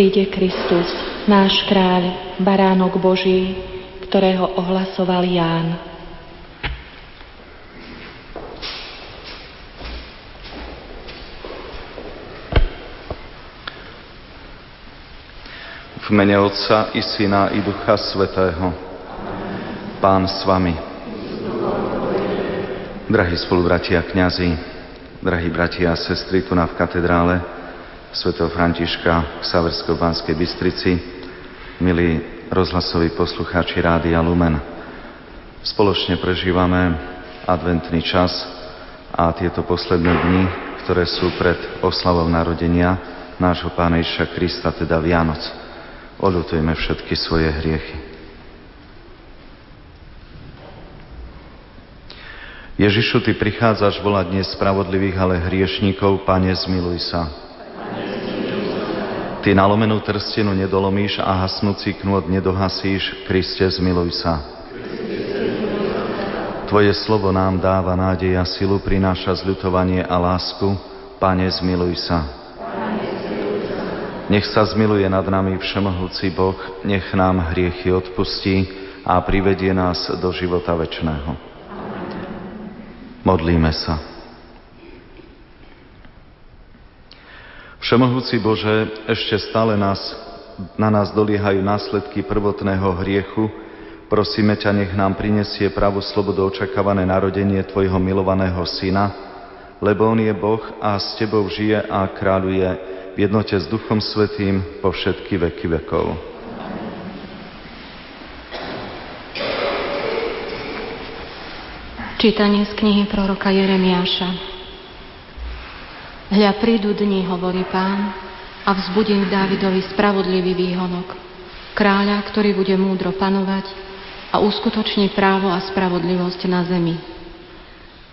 Príde Kristus, náš kráľ, baránok Boží, ktorého ohlasoval Ján. V mene Otca i Syna i Ducha Svetého. Pán s vami. Drahí spolubratia kňazi, drahí bratia a sestry tu na v katedrále svätého Františka v Saversko-Banskej Bystrici, milí rozhlasoví poslucháči Rádia Lumen. Spoločne prežívame adventný čas a tieto posledné dni, ktoré sú pred oslavou narodenia nášho Pána Iša Krista, teda Vianoc. Odutujme všetky svoje hriechy. Ježišu, Ty prichádzaš volať dnes spravodlivých, ale hriešníkov, Pane, zmiluj sa. Ty nalomenú trstenu nedolomíš a hasnúci knôt nedohasíš, Kriste, zmiluj sa. Tvoje slovo nám dáva nádej a silu, prináša zľutovanie a lásku, Pane, zmiluj sa. Nech sa zmiluje nad nami Všemohúci Boh, nech nám hriechy odpustí a privedie nás do života večného. Modlíme sa. Všemohúci Bože, ešte stále nás, na nás doliehajú následky prvotného hriechu. Prosíme ťa, nech nám prinesie pravú slobodu očakávané narodenie Tvojho milovaného Syna, lebo On je Boh a s Tebou žije a kráľuje v jednote s Duchom Svetým po všetky veky vekov. Čítanie z knihy proroka Jeremiáša. Hľa prídu dni, hovorí pán, a vzbudím Dávidovi spravodlivý výhonok, kráľa, ktorý bude múdro panovať a uskutoční právo a spravodlivosť na zemi.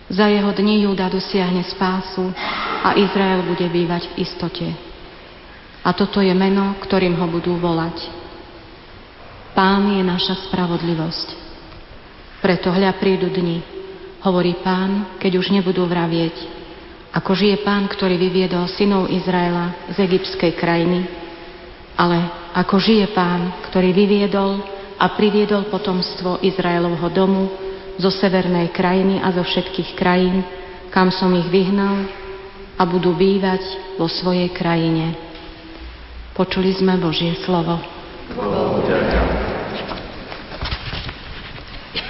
Za jeho dní Júda dosiahne spásu a Izrael bude bývať v istote. A toto je meno, ktorým ho budú volať. Pán je naša spravodlivosť. Preto hľa prídu dni, hovorí pán, keď už nebudú vravieť, ako žije pán, ktorý vyviedol synov Izraela z egyptskej krajiny, ale ako žije pán, ktorý vyviedol a priviedol potomstvo Izraelovho domu zo severnej krajiny a zo všetkých krajín, kam som ich vyhnal a budú bývať vo svojej krajine. Počuli sme Božie slovo.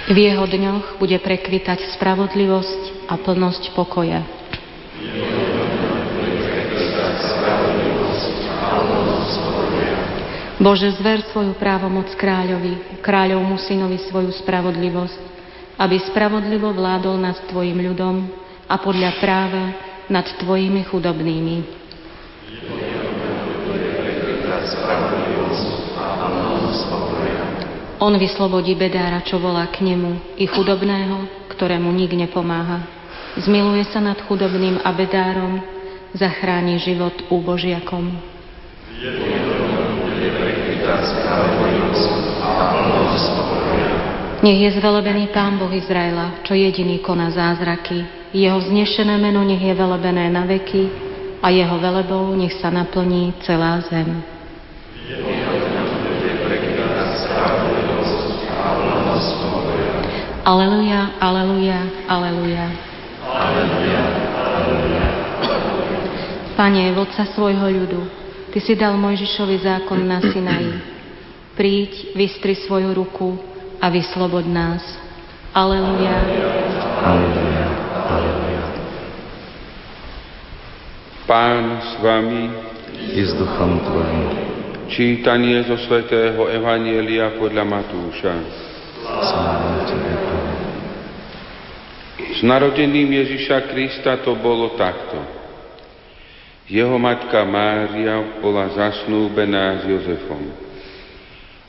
V jeho dňoch bude prekvitať spravodlivosť a plnosť pokoja. Bože, zver svoju právomoc kráľovi, kráľovmu synovi svoju spravodlivosť, aby spravodlivo vládol nad Tvojim ľudom a podľa práva nad Tvojimi chudobnými. On vyslobodí bedára, čo volá k nemu, i chudobného, ktorému nik nepomáha. Zmiluje sa nad chudobným a bedárom, zachráni život úbožiakom. Nech je zvelebený Pán Boh Izraela, čo jediný koná zázraky. Jeho vznešené meno nech je velebené na veky a jeho velebou nech sa naplní celá zem. Aleluja, aleluja, aleluja. Pane, vodca svojho ľudu, Ty si dal Mojžišovi zákon na Sinaji. Príď, vystri svoju ruku a vyslobod nás. Aleluja. Aleluja, aleluja. Pán s vami i s duchom Tvojim. Čítanie zo svätého Evanielia podľa Matúša. Sláva Tebe, s narodením Ježiša Krista to bolo takto. Jeho matka Mária bola zasnúbená s Jozefom.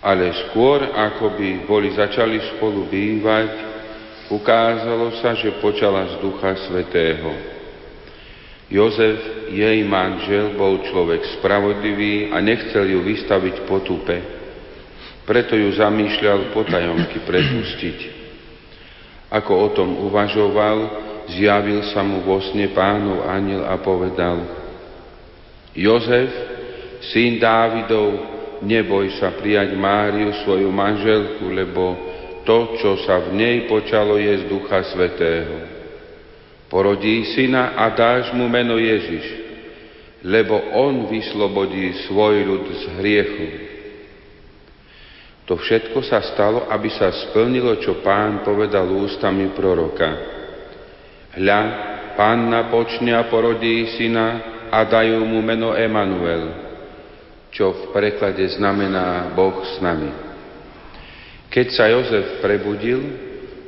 Ale skôr, ako by boli začali spolu bývať, ukázalo sa, že počala z Ducha Svetého. Jozef, jej manžel, bol človek spravodlivý a nechcel ju vystaviť potupe, preto ju zamýšľal potajomky prepustiť. Ako o tom uvažoval, zjavil sa mu vo sne pánov aniel a povedal Jozef, syn Dávidov, neboj sa prijať Máriu, svoju manželku, lebo to, čo sa v nej počalo, je z Ducha Svetého. Porodí syna a dáš mu meno Ježiš, lebo on vyslobodí svoj ľud z hriechom. To všetko sa stalo, aby sa splnilo, čo pán povedal ústami proroka. Hľa, panna počne a porodí syna a dajú mu meno Emanuel, čo v preklade znamená Boh s nami. Keď sa Jozef prebudil,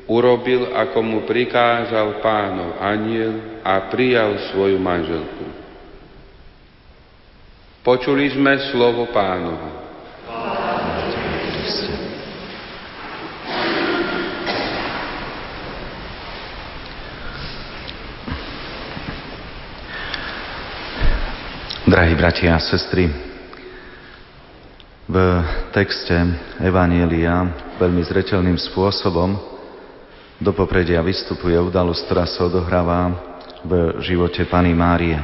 urobil, ako mu prikázal pánov aniel a prijal svoju manželku. Počuli sme slovo pánovi. Drahí bratia a sestry, v texte Evanielia veľmi zreteľným spôsobom do popredia vystupuje udalosť, ktorá sa odohráva v živote Pany Márie.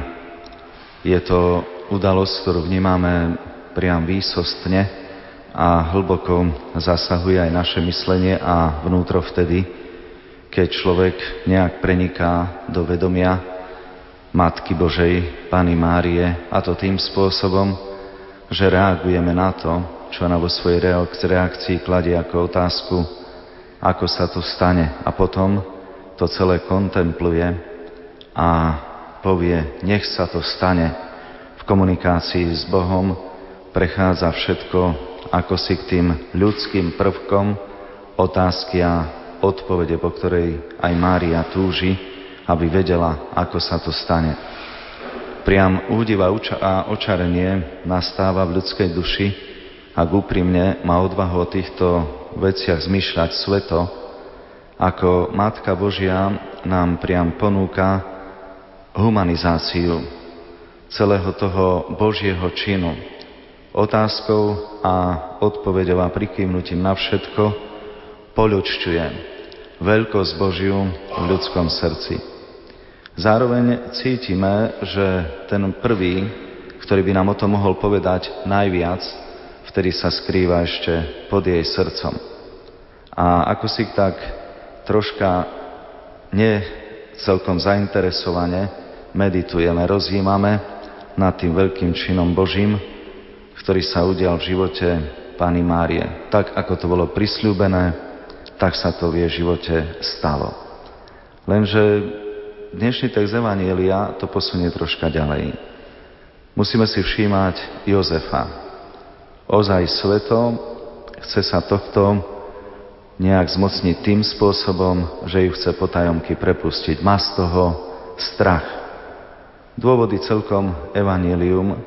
Je to udalosť, ktorú vnímame priam výsostne a hlboko zasahuje aj naše myslenie a vnútro vtedy, keď človek nejak preniká do vedomia Matky Božej, Pany Márie, a to tým spôsobom, že reagujeme na to, čo ona vo svojej reakcii kladie ako otázku, ako sa to stane. A potom to celé kontempluje a povie, nech sa to stane. V komunikácii s Bohom prechádza všetko ako si k tým ľudským prvkom otázky a odpovede, po ktorej aj Mária túži, aby vedela, ako sa to stane. Priam údiv a očarenie nastáva v ľudskej duši, ak úprimne má odvahu o týchto veciach zmyšľať sveto, ako Matka Božia nám priam ponúka humanizáciu celého toho Božieho činu. Otázkou a odpovedou a prikývnutím na všetko poľučťuje veľkosť Božiu v ľudskom srdci. Zároveň cítime, že ten prvý, ktorý by nám o tom mohol povedať najviac, vtedy sa skrýva ešte pod jej srdcom. A ako si tak troška nie celkom zainteresovane meditujeme, rozjímame nad tým veľkým činom Božím, ktorý sa udial v živote Pany Márie. Tak, ako to bolo prisľúbené, tak sa to v jej živote stalo. Lenže dnešný text Evanielia to posunie troška ďalej. Musíme si všímať Jozefa. Ozaj sveto chce sa tohto nejak zmocniť tým spôsobom, že ju chce potajomky prepustiť. Má z toho strach. Dôvody celkom Evangelium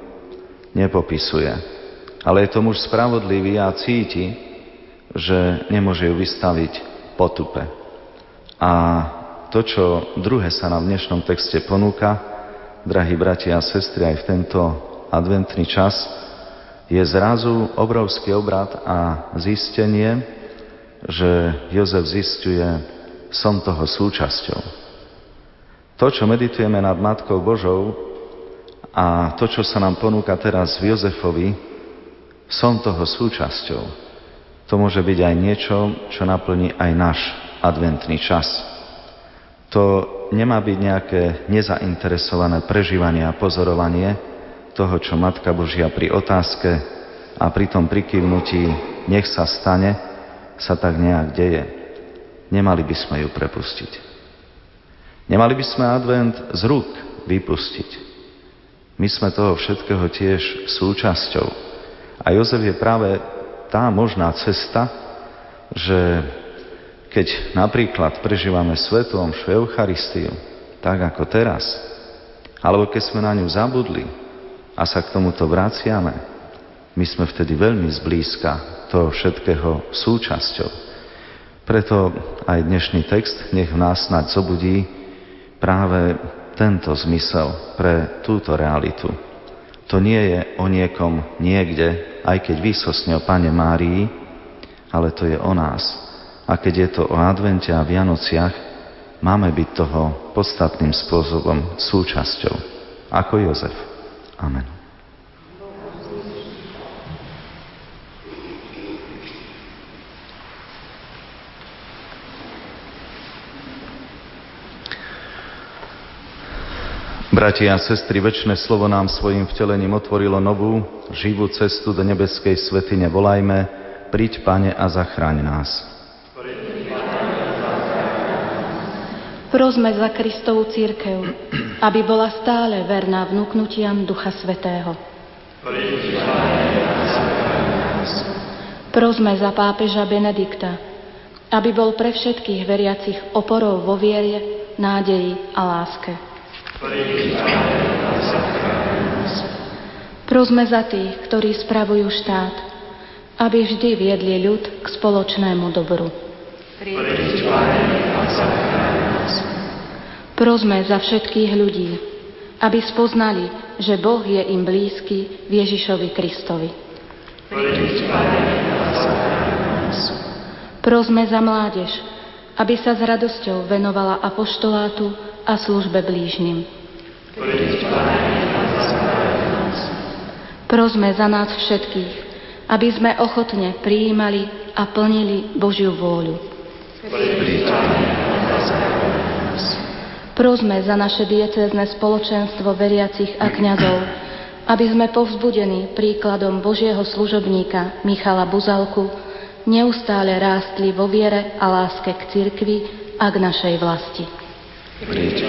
nepopisuje. Ale je to muž spravodlivý a cíti, že nemôže ju vystaviť potupe. A to, čo druhé sa nám v dnešnom texte ponúka, drahí bratia a sestry, aj v tento adventný čas, je zrazu obrovský obrad a zistenie, že Jozef zistuje, som toho súčasťou. To, čo meditujeme nad Matkou Božou a to, čo sa nám ponúka teraz v Jozefovi, som toho súčasťou. To môže byť aj niečo, čo naplní aj náš adventný čas to nemá byť nejaké nezainteresované prežívanie a pozorovanie toho, čo Matka Božia pri otázke a pri tom prikývnutí nech sa stane, sa tak nejak deje. Nemali by sme ju prepustiť. Nemali by sme advent z rúk vypustiť. My sme toho všetkého tiež súčasťou. A Jozef je práve tá možná cesta, že keď napríklad prežívame Svetu Omšu Eucharistiu, tak ako teraz, alebo keď sme na ňu zabudli a sa k tomuto vraciame, my sme vtedy veľmi zblízka toho všetkého súčasťou. Preto aj dnešný text nech v nás snáď zobudí práve tento zmysel pre túto realitu. To nie je o niekom niekde, aj keď výsosne o Pane Márii, ale to je o nás, a keď je to o advente a Vianociach, máme byť toho podstatným spôsobom súčasťou, ako Jozef. Amen. Bratia a sestry, väčšie slovo nám svojim vtelením otvorilo novú, živú cestu do nebeskej svetine. Volajme, príď Pane a zachráň nás. Prosme za Kristovú církev, aby bola stále verná vnúknutiam Ducha Svetého. Prosme za pápeža Benedikta, aby bol pre všetkých veriacich oporou vo viere, nádeji a láske. Prosme za tých, ktorí spravujú štát, aby vždy viedli ľud k spoločnému dobru. Prosme za všetkých ľudí, aby spoznali, že Boh je im blízky v Ježišovi Kristovi. Prosme za mládež, aby sa s radosťou venovala apoštolátu a službe blížnym. Prosme za nás všetkých, aby sme ochotne prijímali a plnili Božiu vôľu. Prosme za naše diecézne spoločenstvo veriacich a kňazov, aby sme povzbudení príkladom Božieho služobníka Michala Buzalku neustále rástli vo viere a láske k cirkvi a k našej vlasti. Príď,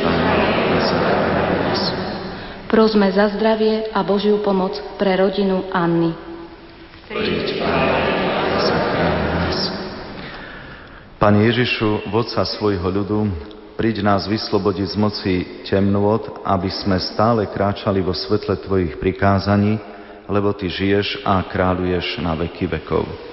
Prosme za zdravie a Božiu pomoc pre rodinu Anny. Príď, Pane Ježišu, vodca svojho ľudu, príď nás vyslobodiť z moci temnôt, aby sme stále kráčali vo svetle Tvojich prikázaní, lebo Ty žiješ a kráľuješ na veky vekov.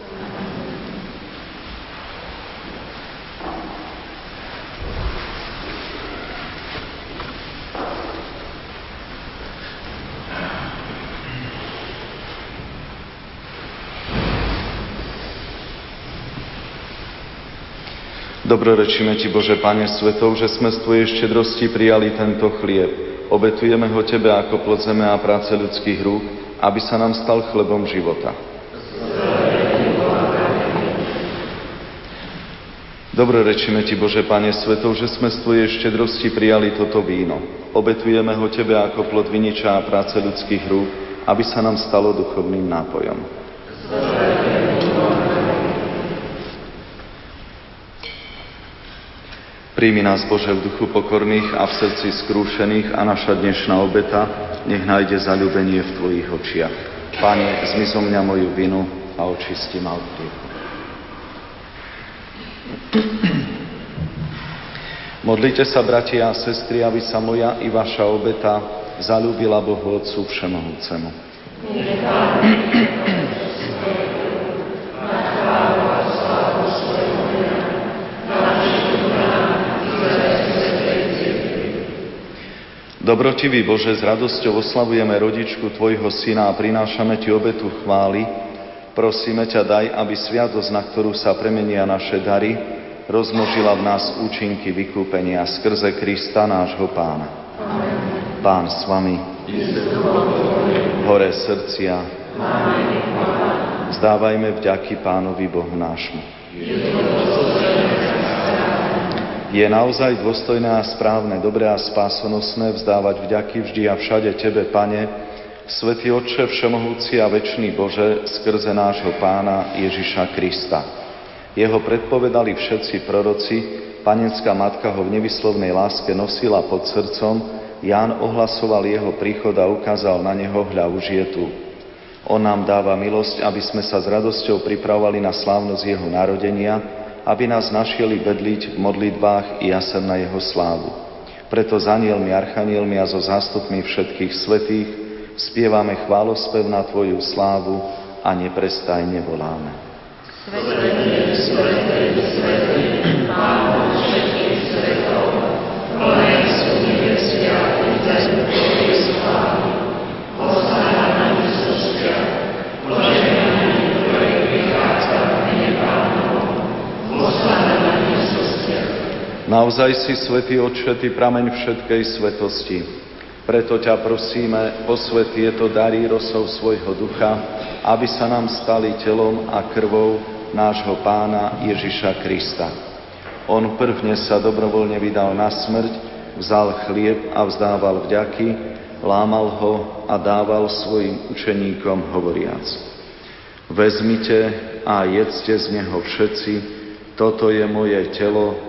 Dobrorečíme Ti, Bože Pane Svetov, že sme z Tvojej štedrosti prijali tento chlieb. Obetujeme ho Tebe ako plod zeme a práce ľudských rúk, aby sa nám stal chlebom života. Dobrorečíme Ti, Bože Pane Svetov, že sme z Tvojej štedrosti prijali toto víno. Obetujeme ho Tebe ako plod viniča a práce ľudských rúk, aby sa nám stalo duchovným nápojom. Príjmi nás, Bože, v duchu pokorných a v srdci skrúšených a naša dnešná obeta nech nájde zalúbenie v Tvojich očiach. Pane, zmizo mňa moju vinu a očisti ma od. Modlite sa, bratia a sestry, aby sa moja i vaša obeta zalúbila Bohu Otcu Všemohúcemu. Dobrotivý Bože, s radosťou oslavujeme rodičku Tvojho syna a prinášame Ti obetu chvály. Prosíme ťa, daj, aby sviatosť, na ktorú sa premenia naše dary, rozmožila v nás účinky vykúpenia skrze Krista nášho Pána. Amen. Pán s vami. Hore srdcia. Zdávajme vďaky Pánovi Bohu nášmu. Je naozaj dôstojné a správne, dobré a spásonosné vzdávať vďaky vždy a všade Tebe, Pane, Svetý Otče, Všemohúci a Večný Bože, skrze nášho Pána Ježiša Krista. Jeho predpovedali všetci proroci, panenská matka ho v nevyslovnej láske nosila pod srdcom, Ján ohlasoval jeho príchod a ukázal na neho, hľa už je tu. On nám dáva milosť, aby sme sa s radosťou pripravovali na slávnosť jeho narodenia, aby nás našieli vedliť v modlitbách i jasem na jeho slávu. Preto s anielmi, archanielmi a so zástupmi všetkých svetých spievame chválospev na Tvoju slávu a neprestajne voláme. Svetý, svetý, svetý, Pán všetkých svetov, sú nebesia i zem, Naozaj si, Svetý Otče, prameň všetkej svetosti. Preto ťa prosíme, posvet tieto dary rosov svojho ducha, aby sa nám stali telom a krvou nášho pána Ježiša Krista. On prvne sa dobrovoľne vydal na smrť, vzal chlieb a vzdával vďaky, lámal ho a dával svojim učeníkom hovoriac. Vezmite a jedzte z neho všetci, toto je moje telo,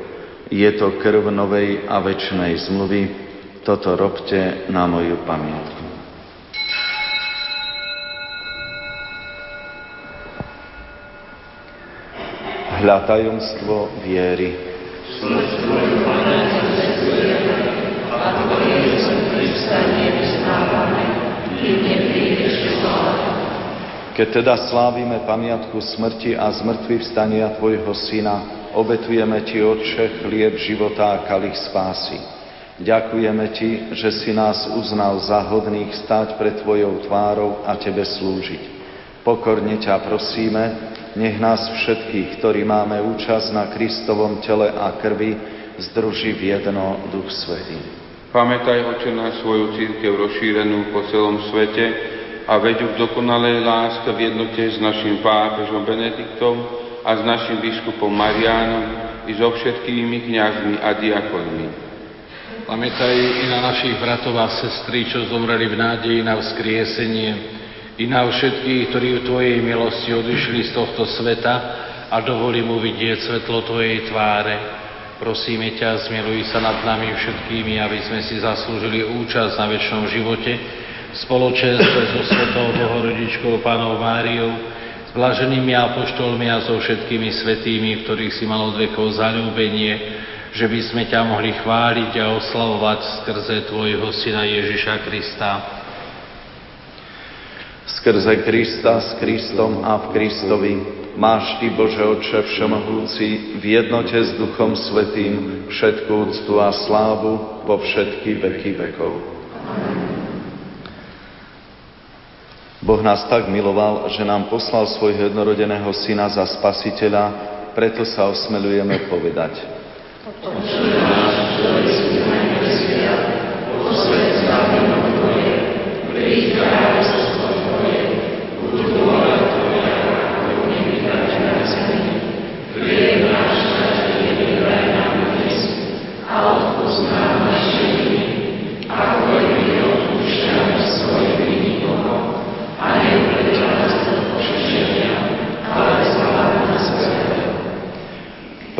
Je to krv novej a väčšnej zmluvy, toto robte na moju pamiatku. Hľa tajomstvo viery. Keď teda slávime pamiatku smrti a zmrtvý vstania Tvojho Syna, obetujeme Ti, Otče, chlieb života a kalich spásy. Ďakujeme Ti, že si nás uznal za hodných stať pred Tvojou tvárou a Tebe slúžiť. Pokorne ťa prosíme, nech nás všetkých, ktorí máme účasť na Kristovom tele a krvi, združí v jedno Duch Svetý. Pamätaj, Oče, na svoju církev rozšírenú po celom svete a veď v dokonalej láske v jednote s našim pápežom Benediktom a s našim biskupom Mariánom i so všetkými kňazmi a diakonmi. Pamätaj i na našich bratov a sestry, čo zomreli v nádeji na vzkriesenie, i na všetkých, ktorí v Tvojej milosti odišli z tohto sveta a dovolí mu vidieť svetlo Tvojej tváre. Prosíme ťa, zmiluj sa nad nami všetkými, aby sme si zaslúžili účasť na väčšom živote, spoločenstve so Svetou Bohorodičkou Pánou Máriou, blaženými apoštolmi a so všetkými svetými, ktorých si mal od vekov zalúbenie, že by sme ťa mohli chváliť a oslavovať skrze Tvojho Syna Ježiša Krista Skrze Krista, s Kristom a v Kristovi máš Ty, Bože Otče Všemohúci, v jednote s Duchom Svetým všetku úctu a slávu po všetky veky vekov. Boh nás tak miloval, že nám poslal svojho jednorodeného Syna za Spasiteľa, preto sa osmelujeme povedať. Príď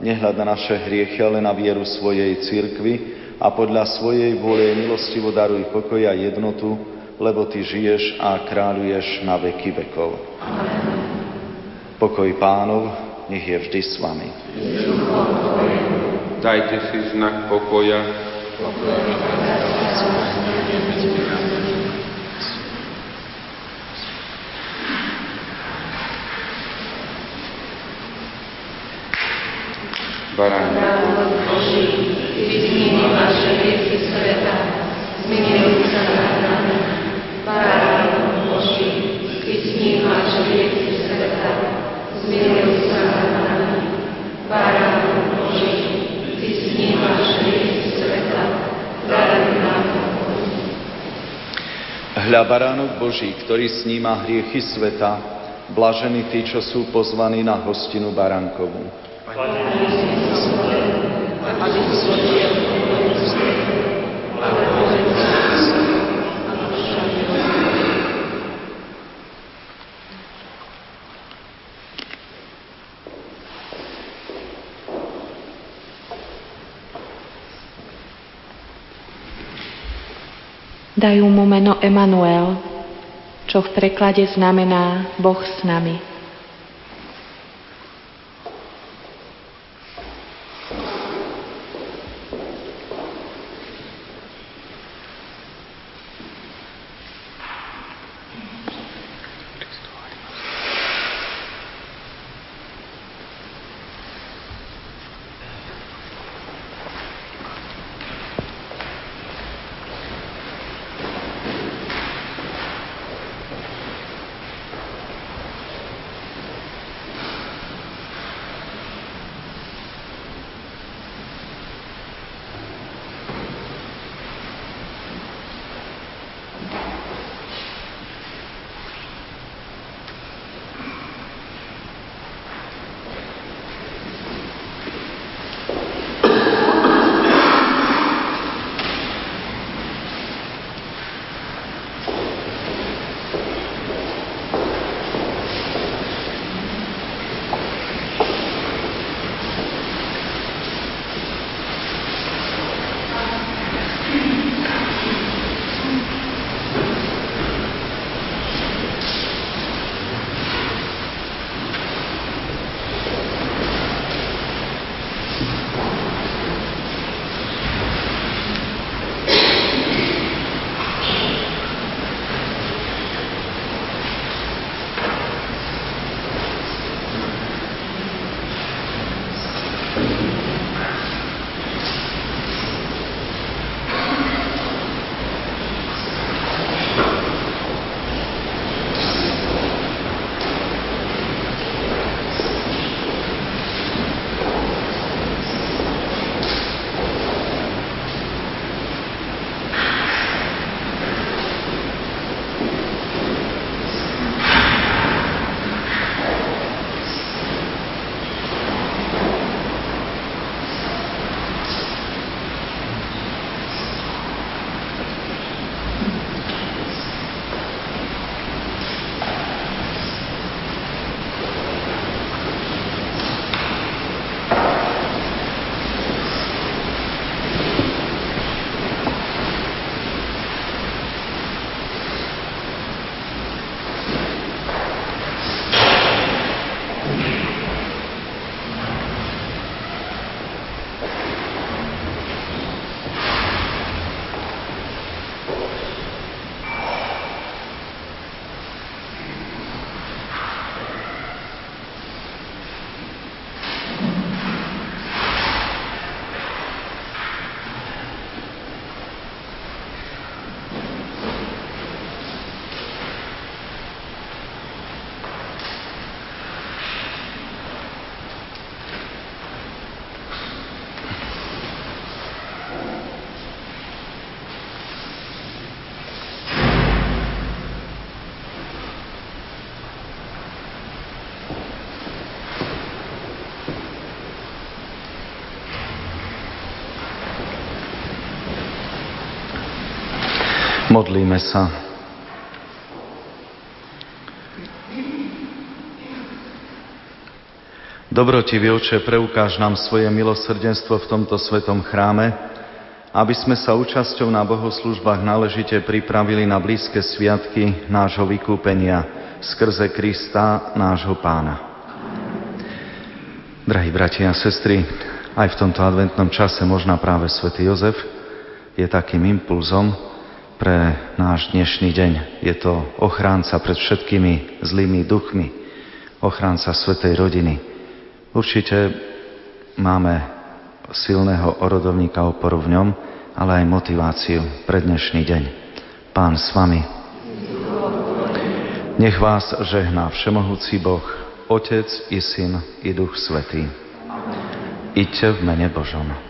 Nehľad na naše hriechy, ale na vieru svojej cirkvi a podľa svojej vôle milostivo daruj pokoj a jednotu, lebo Ty žiješ a kráľuješ na veky vekov. Pokoj pánov, nech je vždy s vami. Dajte si znak pokoja. Baránok Boží, Ty znímal naše hriechy sveta, zmiluj sa nad nami. Boží, Ty znímaš hriechy sveta, zmiluj sa nad nami. Baránok Boží, Ty znímaš hriechy sveta, daruj nám Hľa baránok Boží, ktorý sníma hriechy sveta, blažení tí, čo sú pozvaní na hostinu baránkovú. Pane, Dajú mu meno Emanuel, čo v preklade znamená Boh s nami. Modlíme sa. Dobrotivý oče, preukáž nám svoje milosrdenstvo v tomto svetom chráme, aby sme sa účasťou na bohoslužbách náležite pripravili na blízke sviatky nášho vykúpenia skrze Krista, nášho pána. Drahí bratia a sestry, aj v tomto adventnom čase možná práve svätý Jozef je takým impulzom, pre náš dnešný deň. Je to ochránca pred všetkými zlými duchmi, ochránca Svetej rodiny. Určite máme silného orodovníka oporu v ňom, ale aj motiváciu pre dnešný deň. Pán s vami. Nech vás žehná Všemohúci Boh, Otec i Syn i Duch Svetý. Iďte v mene Božom.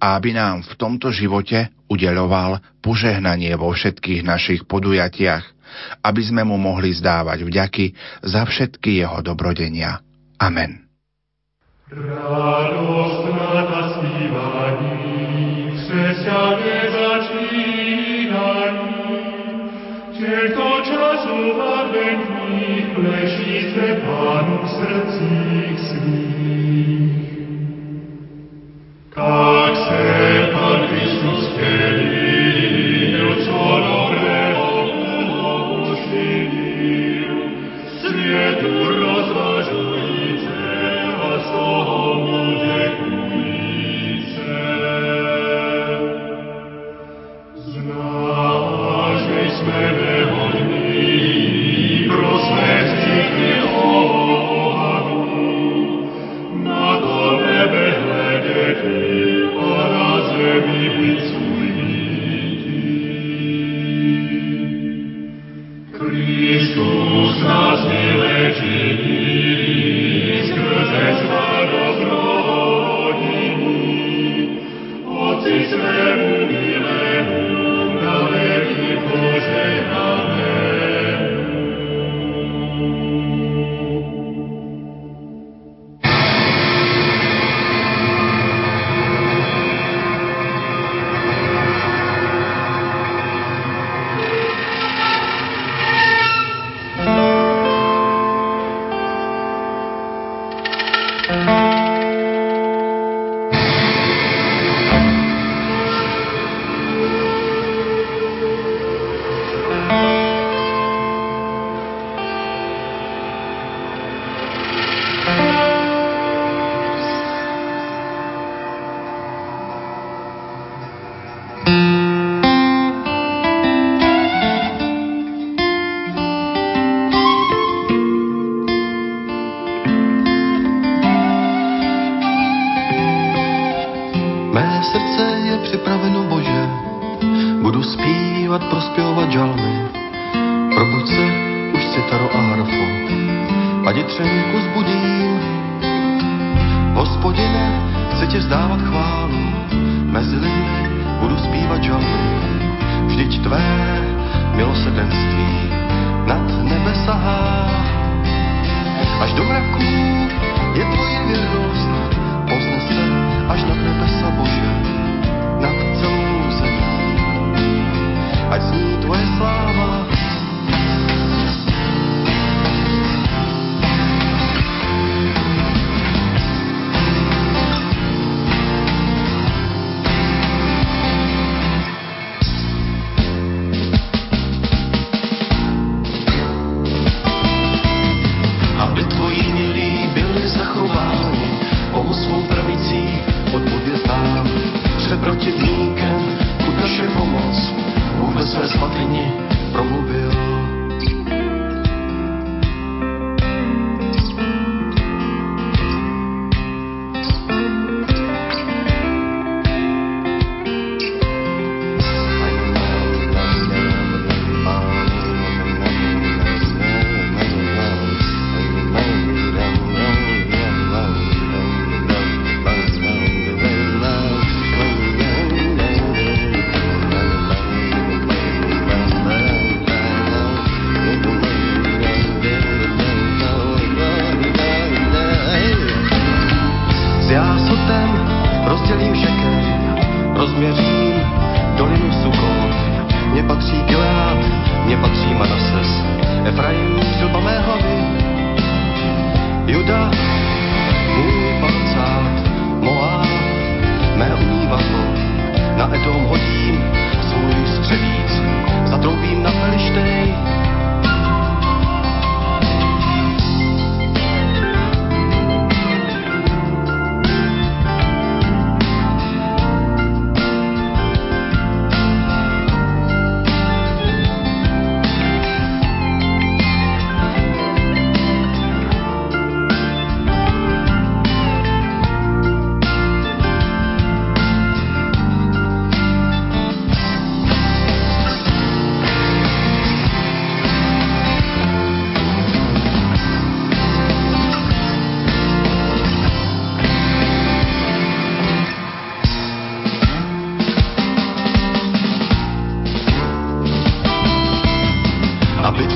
a aby nám v tomto živote udeľoval požehnanie vo všetkých našich podujatiach, aby sme mu mohli zdávať vďaky za všetky jeho dobrodenia. Amen. Radosť ležíte Pánu v srdcích svých. Tak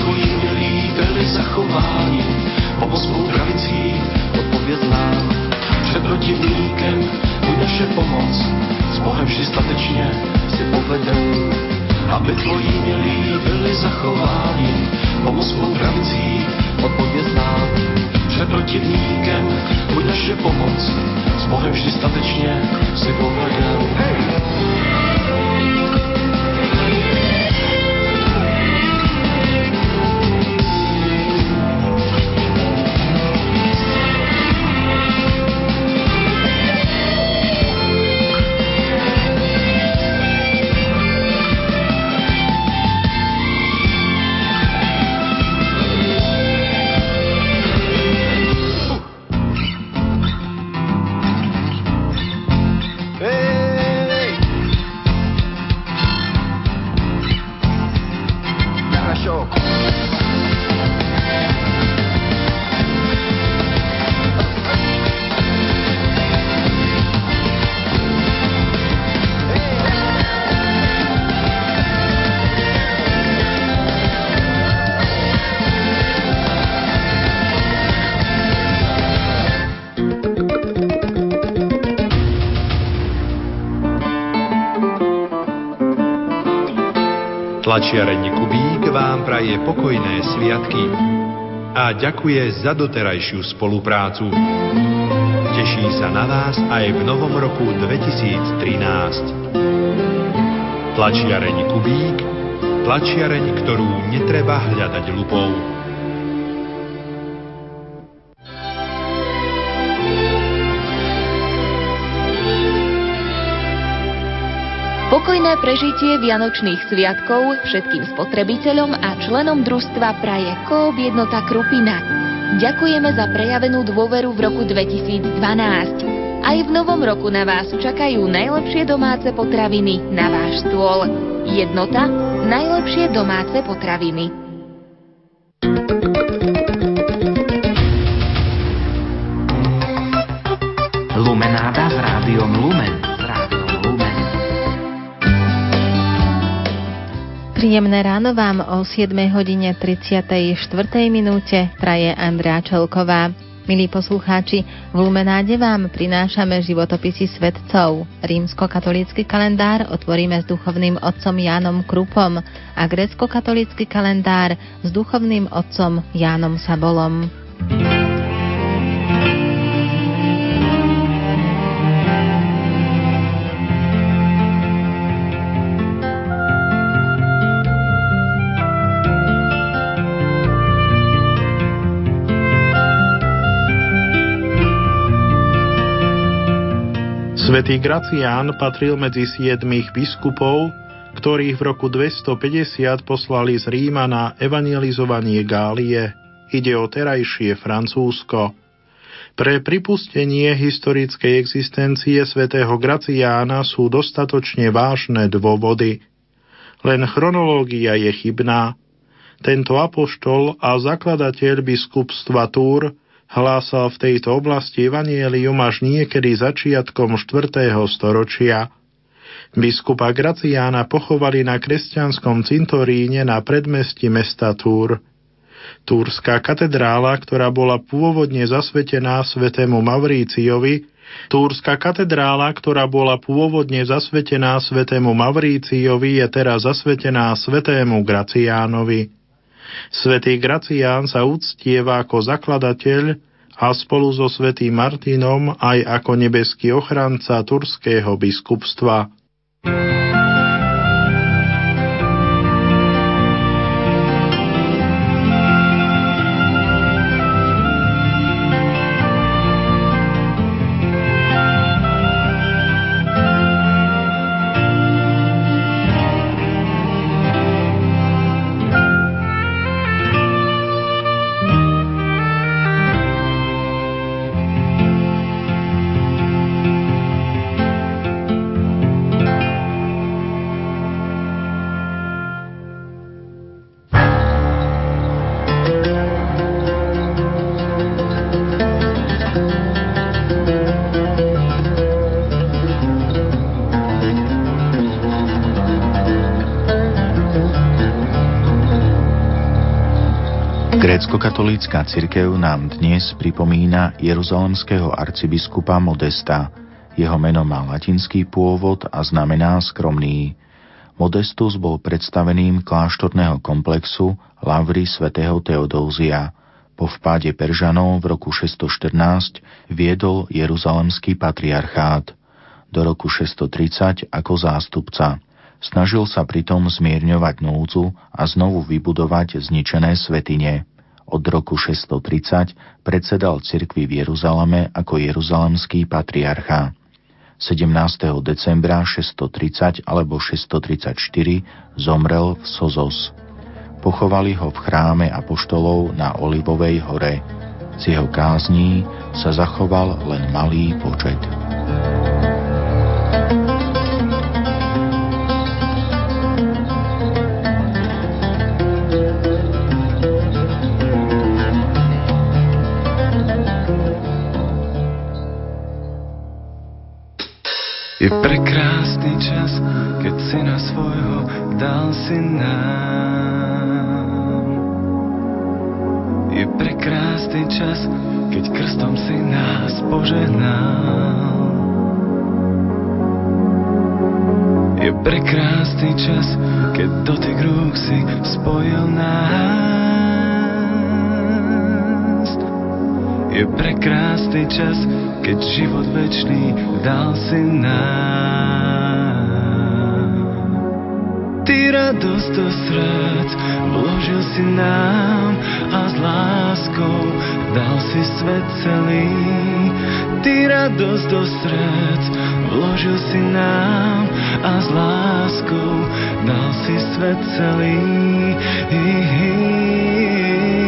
tvoji milí byli zachováni. Pomoc mou pravicí, odpověd nám. Před protivníkem buď naše pomoc, s Bohem vždy statečně si povedem, aby tvoji milí byli zachováni. Pomoc mou pravicí, odpověd nám. Před protivníkem buď naše pomoc, s Bohem vždy statečně si povedem. Hey! Tlačiareň Kubík vám praje pokojné sviatky a ďakuje za doterajšiu spoluprácu. Teší sa na vás aj v novom roku 2013. Tlačiareň Kubík, tlačiareň, ktorú netreba hľadať lupou. Pokojné prežitie Vianočných sviatkov všetkým spotrebiteľom a členom družstva praje Koop jednota Krupina. Ďakujeme za prejavenú dôveru v roku 2012. Aj v novom roku na vás čakajú najlepšie domáce potraviny na váš stôl. Jednota najlepšie domáce potraviny. Príjemné ráno vám o 7 hodine 34. minúte praje Andrea Čelková. Milí poslucháči, v Lumenáde vám prinášame životopisy svetcov. Rímsko-katolícky kalendár otvoríme s duchovným otcom Jánom Krupom a grecko-katolícky kalendár s duchovným otcom Jánom Sabolom. Svetý Gracián patril medzi siedmých biskupov, ktorých v roku 250 poslali z Ríma na evangelizovanie Gálie. Ide o terajšie Francúzsko. Pre pripustenie historickej existencie svätého Graciána sú dostatočne vážne dôvody. Len chronológia je chybná. Tento apoštol a zakladateľ biskupstva Túr hlásal v tejto oblasti evanielium až niekedy začiatkom 4. storočia. Biskupa Graciána pochovali na kresťanskom cintoríne na predmestí mesta Túr. Túrská katedrála, ktorá bola pôvodne zasvetená svetému Mavríciovi, Túrska katedrála, ktorá bola pôvodne zasvetená svetému Mavríciovi, je teraz zasvetená svetému Graciánovi. Svetý Gracián sa uctieva ako zakladateľ a spolu so svätým Martinom aj ako nebeský ochranca turského biskupstva. Grécko-katolícka cirkev nám dnes pripomína jeruzalemského arcibiskupa Modesta. Jeho meno má latinský pôvod a znamená skromný. Modestus bol predstaveným kláštorného komplexu Lavry svätého Teodózia. Po vpáde Peržanov v roku 614 viedol Jeruzalemský patriarchát. Do roku 630 ako zástupca. Snažil sa pritom zmierňovať núdzu a znovu vybudovať zničené svetine. Od roku 630 predsedal cirkvi v Jeruzaleme ako jeruzalemský patriarcha. 17. decembra 630 alebo 634 zomrel v Sozos. Pochovali ho v chráme apoštolov na Olivovej hore. Z jeho kázní sa zachoval len malý počet. Je prekrásny čas, keď syna svojho dal si nám. Je prekrásny čas, keď krstom si nás požehnal. Je prekrásny čas, keď dotyk rúk si spojil nás. Je prekrásny čas, keď život večný dal si nám. Ty radosť do srdc vložil si nám a s láskou dal si svet celý. Ty radosť do srdc vložil si nám a s láskou dal si svet celý. Hi, hi.